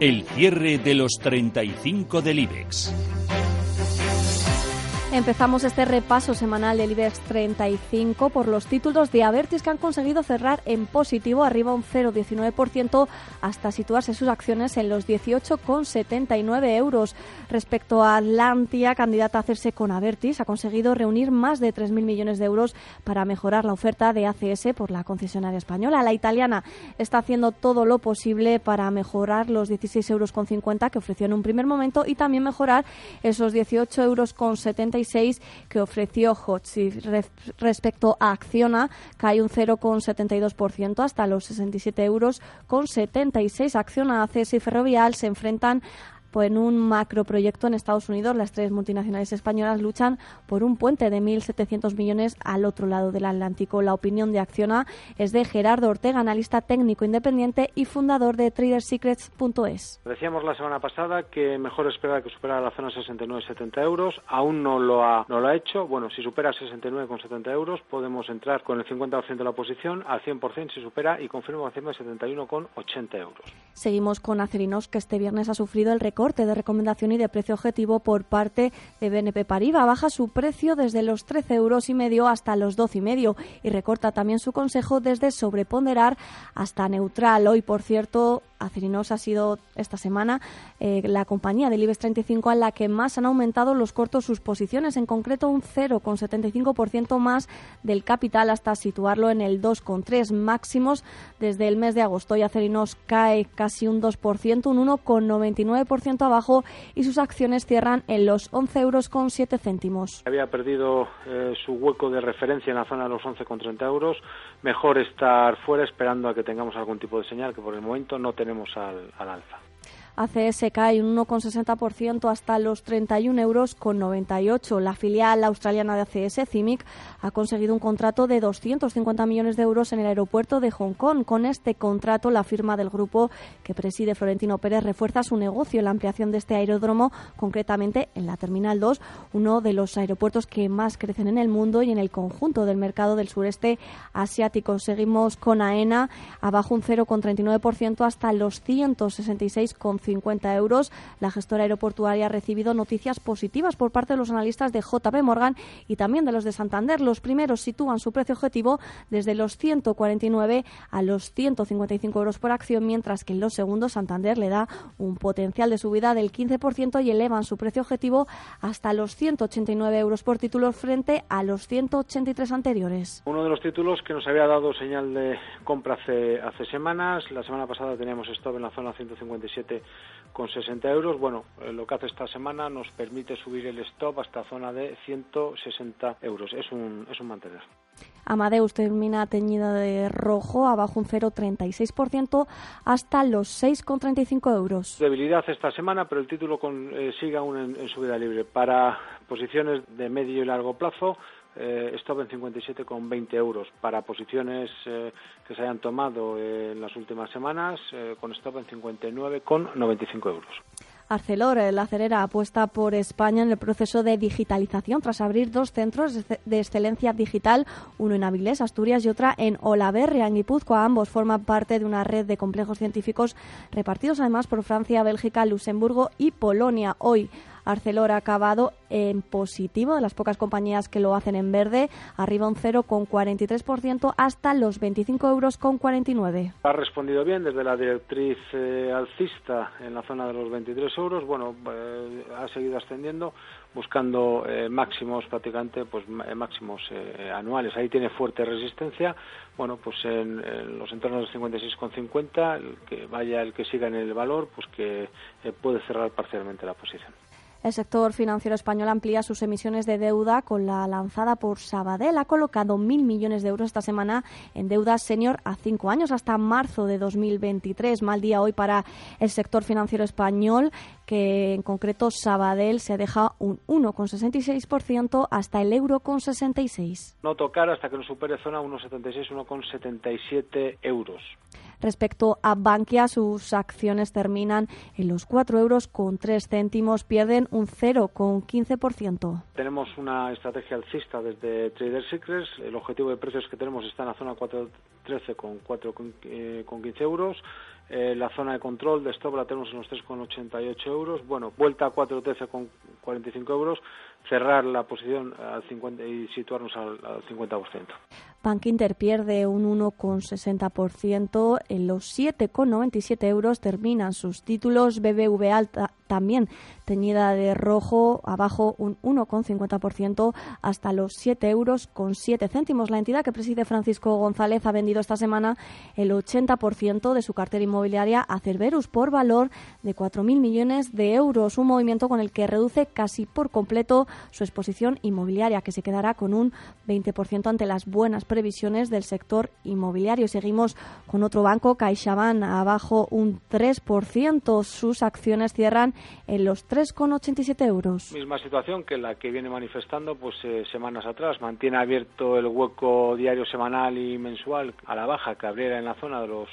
El cierre de los 35 del IBEX. Empezamos este repaso semanal del IBEX 35 por los títulos de Avertis que han conseguido cerrar en positivo, arriba un 0,19% hasta situarse sus acciones en los 18,79 euros. Respecto a Atlantia, candidata a hacerse con Avertis, ha conseguido reunir más de 3.000 millones de euros para mejorar la oferta de ACS por la concesionaria española. La italiana está haciendo todo lo posible para mejorar los 16,50 euros que ofreció en un primer momento y también mejorar esos 18,70 euros que ofreció Hotzi. Respecto a Acciona, cae un 0,72% hasta los 67 euros con 76. Acciona, ACS y Ferrovial se enfrentan pues en un macroproyecto en Estados Unidos, las tres multinacionales españolas luchan por un puente de 1.700 millones al otro lado del Atlántico. La opinión de Acciona es de Gerardo Ortega, analista técnico independiente y fundador de TraderSecrets.es. Decíamos la semana pasada que mejor esperar que superara la zona 69-70 euros. Aún no lo, ha, no lo ha hecho. Bueno, si supera 69,70 euros, podemos entrar con el 50% de la posición, al 100% si supera y confirma encima de 71,80 euros. Seguimos con Acerinos, que este viernes ha sufrido el récord corte de recomendación y de precio objetivo por parte de BNP Paribas. Baja su precio desde los 13 euros y medio hasta los 12 y medio y recorta también su consejo desde sobreponderar hasta neutral. Hoy, por cierto, Acerinos ha sido esta semana eh, la compañía del IBEX 35 a la que más han aumentado los cortos sus posiciones, en concreto un 0,75% más del capital hasta situarlo en el 2,3 máximos desde el mes de agosto. Y Acerinos cae casi un 2%, un 1,99% abajo y sus acciones cierran en los 11 euros con 7 céntimos. Había perdido eh, su hueco de referencia en la zona de los 11,30 euros. Mejor estar fuera esperando a que tengamos algún tipo de señal que por el momento no tenemos al, al alza. ACS cae un 1,60% hasta los 31 euros con 98. La filial australiana de ACS, CIMIC, ha conseguido un contrato de 250 millones de euros en el aeropuerto de Hong Kong. Con este contrato, la firma del grupo que preside Florentino Pérez refuerza su negocio en la ampliación de este aeródromo, concretamente en la Terminal 2, uno de los aeropuertos que más crecen en el mundo y en el conjunto del mercado del sureste asiático. Seguimos con AENA abajo un 0,39% hasta los 166,50 euros. La gestora aeroportuaria ha recibido noticias positivas por parte de los analistas de JP Morgan y también de los de Santander los primeros sitúan su precio objetivo desde los 149 a los 155 euros por acción, mientras que en los segundos Santander le da un potencial de subida del 15% y elevan su precio objetivo hasta los 189 euros por título frente a los 183 anteriores. Uno de los títulos que nos había dado señal de compra hace, hace semanas, la semana pasada teníamos stop en la zona 157 con 60 euros. Bueno, eh, lo que hace esta semana nos permite subir el stop hasta zona de 160 euros. Es un es un mantener. Amadeus termina teñida de rojo, abajo un 0,36% hasta los 6,35 euros. Debilidad esta semana, pero el título con, eh, sigue aún en, subida libre. Para posiciones de medio y largo plazo, eh, en 57,20 euros. Para posiciones eh, que se hayan tomado en las últimas semanas, con stop en 59,95 euros. Arcelor, la acerera, apuesta por España en el proceso de digitalización tras abrir dos centros de excelencia digital, uno en Avilés, Asturias, y otra en Olaverria, en Guipúzcoa. Ambos forman parte de una red de complejos científicos repartidos además por Francia, Bélgica, Luxemburgo y Polonia. Hoy Arcelor ha acabado en positivo, de las pocas compañías que lo hacen en verde, arriba un 0,43% hasta los 25 euros con 49. Ha respondido bien desde la directriz eh, alcista en la zona de los 23 euros. Bueno, eh, ha seguido ascendiendo buscando eh, máximos prácticamente pues máximos anuales ahí tiene fuerte resistencia bueno pues en, en los entornos de 56,50 el que vaya el que siga en el valor pues que puede cerrar parcialmente la posición El sector financiero español amplía sus emisiones de deuda con la lanzada por Sabadell. Ha colocado mil millones de euros esta semana en deuda senior a cinco años hasta marzo de 2023. Mal día hoy para el sector financiero español, que en concreto Sabadell se deja un 1,66% hasta el euro con 66. No tocar hasta que no supere zona 1,76, 1,77 euros. Respecto a Bankia, sus acciones terminan en los 4 euros con 3 céntimos, pierden un 0,15%. Tenemos una estrategia alcista desde Trader Secrets. El objetivo de precios que tenemos está en la zona 4.13 con 4,15 eh, euros. Eh, la zona de control de stop la tenemos en los 3,88 euros. Bueno, vuelta a 4.13 con 45 euros. Cerrar la posición al 50 y situarnos al, al 50%. Bank Inter pierde un 1,60%. En los 7,97 euros terminan sus títulos. BBVA también teñida de rojo, abajo un 1,50% hasta los 7 euros con 7 céntimos. La entidad que preside Francisco González ha vendido esta semana el 80% de su cartera inmobiliaria a Cerberus por valor de 4.000 millones de euros, un movimiento con el que reduce casi por completo su exposición inmobiliaria, que se quedará con un 20% ante las buenas previsiones del sector inmobiliario. Seguimos con otro banco, CaixaBank, abajo un 3%. Sus acciones cierran en los 3,87 euros. Misma situación que la que viene manifestando pues eh, semanas atrás. Mantiene abierto el hueco diario semanal y mensual a la baja que abriera en la zona de los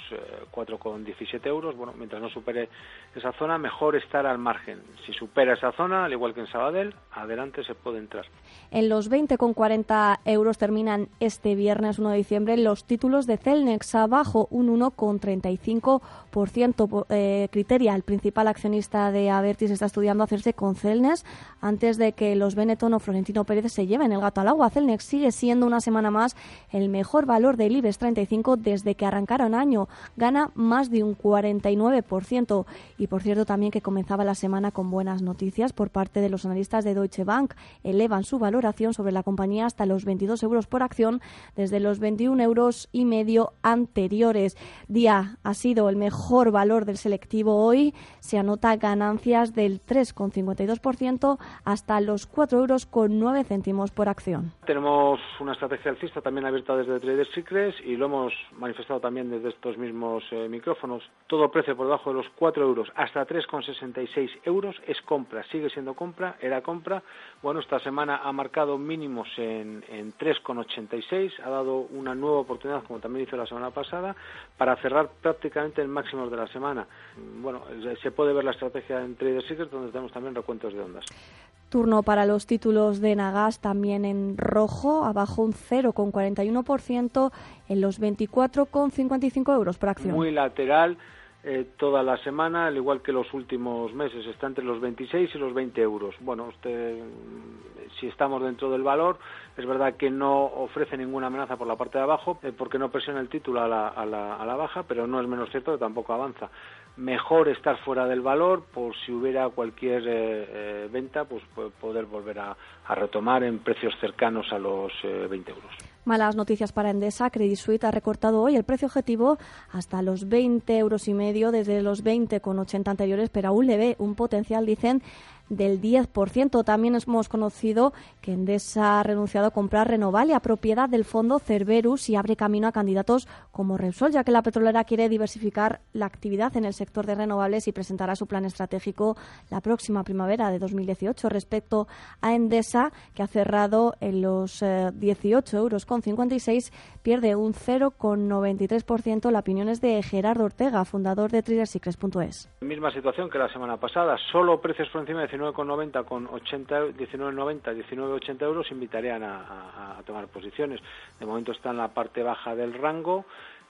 4,17 eh, euros. Bueno, mientras no supere esa zona, mejor estar al margen. Si supera esa zona, al igual que en Sabadell, adelante se puede entrar. En los 20,40 euros terminan este viernes 1 de diciembre los títulos de Celnex abajo un 1,35%. Eh, Criteria, el principal accionista de Avertis, está estudiando hacerse con Celnex antes de que los Benetton o Florentino Pérez se lleven el gato al agua. Celnex sigue siendo una semana más el mejor valor del IBEX 35 desde que arrancaron año. Gana más de un 49%. Y por cierto, también que comenzaba la semana con buenas noticias por parte de los analistas de Deutsche Bank. Elevan su valoración sobre la compañía hasta los 22 euros por acción desde los 21 euros y medio anteriores. Día ha sido el mejor valor del selectivo hoy. Se anota ganancias del 3,52% hasta los 4 euros con 9 céntimos por acción. Tenemos una estrategia alcista también abierta desde Trader Secrets y lo hemos manifestado también desde estos mismos eh, micrófonos. Todo precio por debajo de los 4 euros hasta 3,66 euros es compra, sigue siendo compra, era compra. Bueno, esta semana ha marcado mínimos en, en 3,86, ha dado una nueva oportunidad, como también hizo la semana pasada, para cerrar prácticamente el máximo de la semana. Bueno, se puede ver la estrategia en Trader Secrets, donde tenemos también recuentos de ondas. Turno para los títulos de Nagas también en rojo, abajo un 0,41% en los 24,55 euros por acción. Muy lateral eh, toda la semana, al igual que los últimos meses, está entre los 26 y los 20 euros. Bueno, usted, si estamos dentro del valor, es verdad que no ofrece ninguna amenaza por la parte de abajo, eh, porque no presiona el título a la, a, la, a la baja, pero no es menos cierto que tampoco avanza mejor estar fuera del valor por si hubiera cualquier eh, eh, venta, pues poder volver a, retomar en precios cercanos a los 20 eh, euros. Malas noticias para Endesa. Credit Suisse ha recortado hoy el precio objetivo hasta los 20 euros y medio desde los 20,80 anteriores, pero aún le ve un potencial, dicen, del 10%. También hemos conocido que Endesa ha renunciado a comprar Renovalia, propiedad del fondo Cerberus, y abre camino a candidatos como Repsol, ya que la petrolera quiere diversificar la actividad en el sector de renovables y presentará su plan estratégico la próxima primavera de 2018. Respecto a Endesa, que ha cerrado en los 18 eh, euros con 56, pierde un 0,93%. La opinión es de Gerardo Ortega, fundador de TraderSecrets.es. Misma situación que la semana pasada, solo precios por encima de 19,90 con 80, 19,90, 19,80 euros invitarían a, a, tomar posiciones. De momento está en la parte baja del rango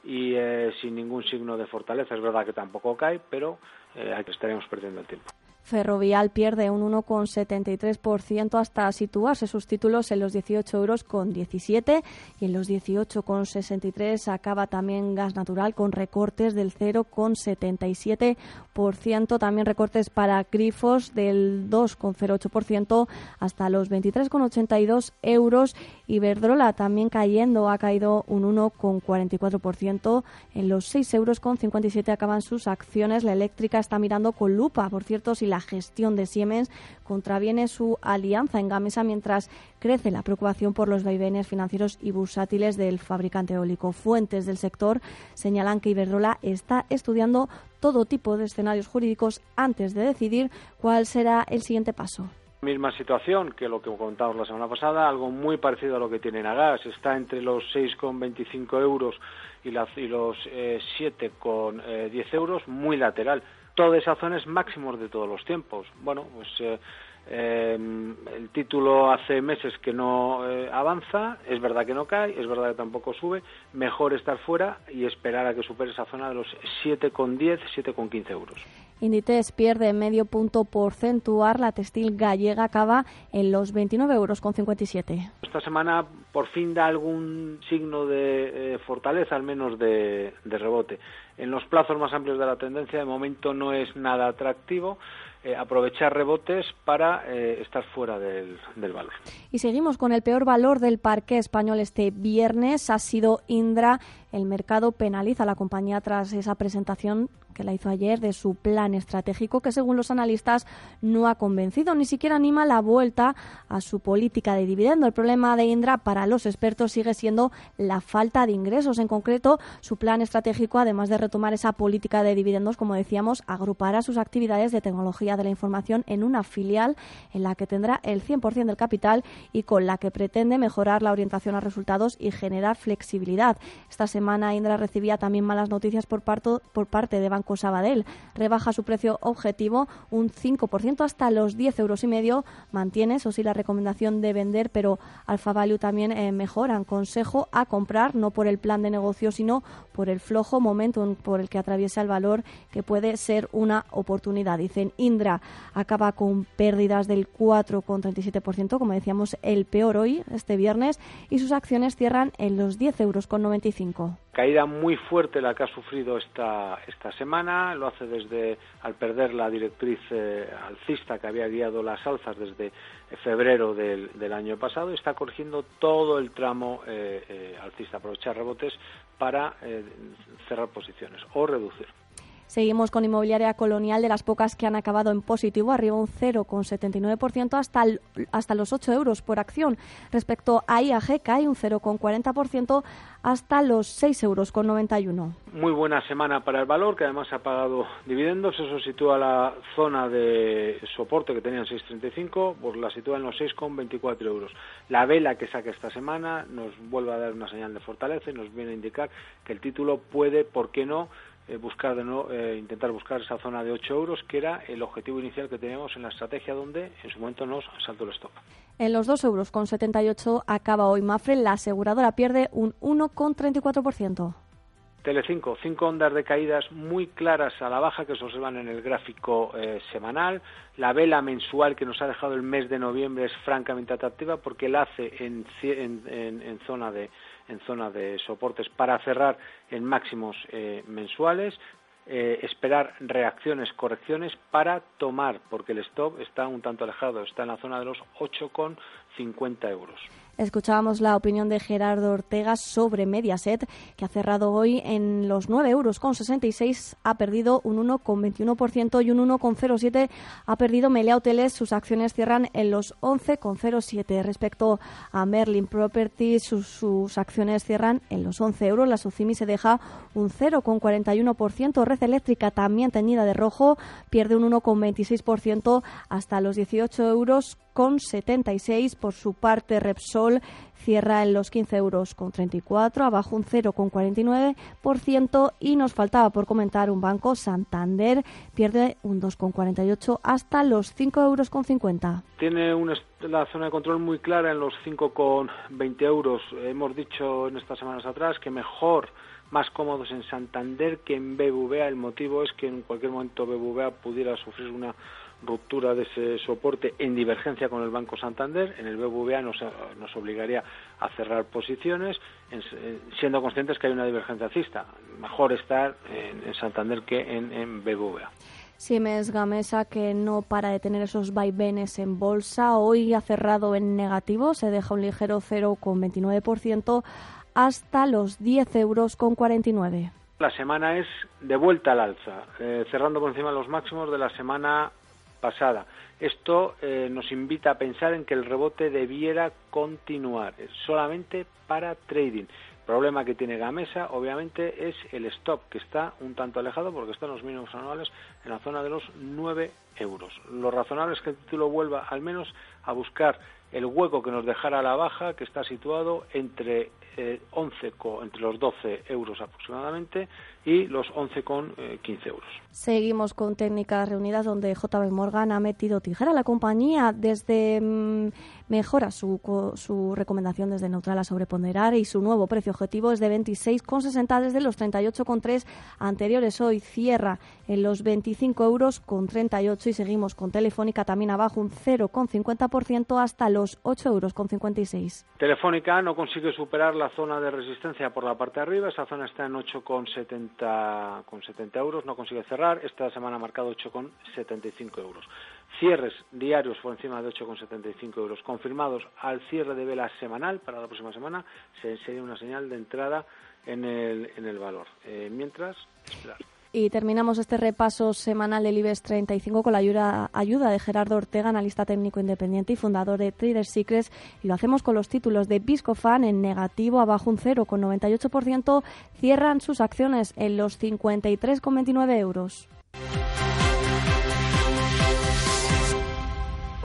y eh, sin ningún signo de fortaleza. Es verdad que tampoco cae, pero eh, estaríamos perdiendo el tiempo. Ferrovial pierde un 1,73% hasta situarse sus títulos en los 18 euros con 17 y en los 18,63 acaba también gas natural con recortes del 0,77%, también recortes para grifos del 2,08% hasta los 23,82 euros. Iberdrola también cayendo, ha caído un 1,44%. En los 6 euros con 57 acaban sus acciones. La eléctrica está mirando con lupa, por cierto, si la la gestión de Siemens contraviene su alianza en Gamesa mientras crece la preocupación por los vaivenes financieros y bursátiles del fabricante eólico. Fuentes del sector señalan que Iberdrola está estudiando todo tipo de escenarios jurídicos antes de decidir cuál será el siguiente paso. Misma situación que lo que comentamos la semana pasada, algo muy parecido a lo que tiene Nagas. Está entre los 6,25 euros y, y los eh, 7,10 eh, euros, muy lateral. Toda esa zona es máximos de todos los tiempos. Bueno, pues eh, eh, el título hace meses que no eh, avanza, es verdad que no cae, es verdad que tampoco sube, mejor estar fuera y esperar a que supere esa zona de los 7,10, 7,15 euros. Inditex pierde medio punto porcentual, la textil gallega acaba en los 29,57 euros. Esta semana por fin da algún signo de eh, fortaleza, al menos de, de rebote. En los plazos más amplios de la tendencia, de momento no es nada atractivo. Eh, aprovechar rebotes para eh, estar fuera del, del, valor. Y seguimos con el peor valor del parque español este viernes. Ha sido Indra. El mercado penaliza a la compañía tras esa presentación que la hizo ayer de su plan estratégico que según los analistas no ha convencido, ni siquiera anima la vuelta a su política de dividendo. El problema de Indra para los expertos sigue siendo la falta de ingresos. En concreto, su plan estratégico, además de retomar esa política de dividendos, como decíamos, agrupará sus actividades de tecnología de la información en una filial en la que tendrá el 100% del capital y con la que pretende mejorar la orientación a resultados y generar flexibilidad. Esta semana Indra recibía también malas noticias por, parto, por parte de Banco Sabadell. Rebaja su precio objetivo un 5% hasta los 10 euros y medio. Mantiene, eso sí, la recomendación de vender, pero Alfa Value también eh, mejoran. Consejo a comprar, no por el plan de negocio, sino por el flojo momento por el que atraviesa el valor, que puede ser una oportunidad. Dicen Indra acaba con pérdidas del 4,37%, como decíamos, el peor hoy, este viernes, y sus acciones cierran en los 10 euros con 95 caída muy fuerte la que ha sufrido esta, esta semana, lo hace desde al perder la directriz eh, alcista que había guiado las alzas desde febrero del, año pasado, y está corrigiendo todo el tramo eh, eh, alcista, aprovechar rebotes para eh, cerrar posiciones o reducir. Seguimos con inmobiliaria colonial de las pocas que han acabado en positivo, arriba un 0,79% hasta, hasta los 8 euros por acción. Respecto a IAG, cae un 0,40% hasta los 6,91 euros. Muy buena semana para el valor, que además ha pagado dividendos. Eso sitúa la zona de soporte que tenían 6,35, pues la sitúa en los 6,24 euros. La vela que saca esta semana nos vuelve a dar una señal de fortaleza y nos viene a indicar que el título puede, ¿por qué no?, eh, buscar de no, eh, intentar buscar esa zona de 8 euros, que era el objetivo inicial que teníamos en la estrategia donde en su momento nos saltó el stop. En los 2 euros con 78 acaba hoy Mafre, la aseguradora pierde un 1,34%. Telecinco, cinco ondas de caídas muy claras a la baja que se observan en el gráfico eh, semanal. La vela mensual que nos ha dejado el mes de noviembre es francamente atractiva porque la hace en, en, en zona de en zona de soportes para cerrar en máximos eh, mensuales, eh, esperar reacciones, correcciones para tomar, porque el stop está un tanto alejado, está en la zona de los 8,50 euros. Escuchábamos la opinión de Gerardo Ortega sobre Mediaset, que ha cerrado hoy en los 9 euros con 66, ha perdido un 1,21% y un 1,07 ha perdido Melea Hoteles. Sus acciones cierran en los 11,07. Respecto a Merlin Properties, sus, acciones cierran en los 11 euros. La Sucimi se deja un 0,41%. Red Eléctrica, también teñida de rojo, pierde un 1,26% hasta los 18 euros con 76. Por su parte, Repsol cierra en los 15 euros con 34, abajo un 0,49% y nos faltaba por comentar un banco, Santander, pierde un 2,48 hasta los 5 euros con 50. Tiene una, la zona de control muy clara en los 5,20 euros. Hemos dicho en estas semanas atrás que mejor más cómodos en Santander que en BBVA. El motivo es que en cualquier momento BBVA pudiera sufrir una ruptura de ese soporte en divergencia con el Banco Santander. En el BBVA nos, nos obligaría a cerrar posiciones, en, siendo conscientes que hay una divergencia alcista. Mejor estar en, Santander que en, en BBVA. Siemens Gamesa, que no para de tener esos vaivenes en bolsa, hoy ha cerrado en negativo, se deja un ligero 0,29% hasta los 10 euros con 49. La semana es de vuelta al alza, eh, cerrando por encima los máximos de la semana pasada. Esto eh, nos invita a pensar en que el rebote debiera continuar solamente para trading. El problema que tiene Gamesa, obviamente, es el stop, que está un tanto alejado porque están los mínimos anuales en la zona de los 9 euros. Lo razonable es que el título vuelva al menos a buscar el hueco que nos dejara la baja, que está situado entre 11 eh, entre los 12 euros aproximadamente y los 11 con 15 eh, euros. Seguimos con técnicas reunidas donde JB Morgan ha metido tijera a la compañía desde mm, mejora su, su recomendación desde neutral a sobreponderar y su nuevo precio objetivo es de 26,60 desde los 38,3 anteriores. Hoy cierra en los 25 euros con 38 y seguimos con Telefónica también abajo un 0,50% hasta los 8 euros con 56. Telefónica no consigue superar la zona de resistencia por la parte de arriba, esa zona está en 8,70 con 70 euros, no consigue cerrar, esta semana ha marcado 8,75 euros. Cierres diarios por encima de 8,75 euros confirmados al cierre de vela semanal para la próxima semana sería una señal de entrada en el, en el valor. Eh, mientras. Y terminamos este repaso semanal del IBEX 35 con la ayuda, de Gerardo Ortega, analista técnico independiente y fundador de Trader Secrets. Y lo hacemos con los títulos de Biscofan en negativo, abajo un 0,98%. Cierran sus acciones en los 53,29 euros.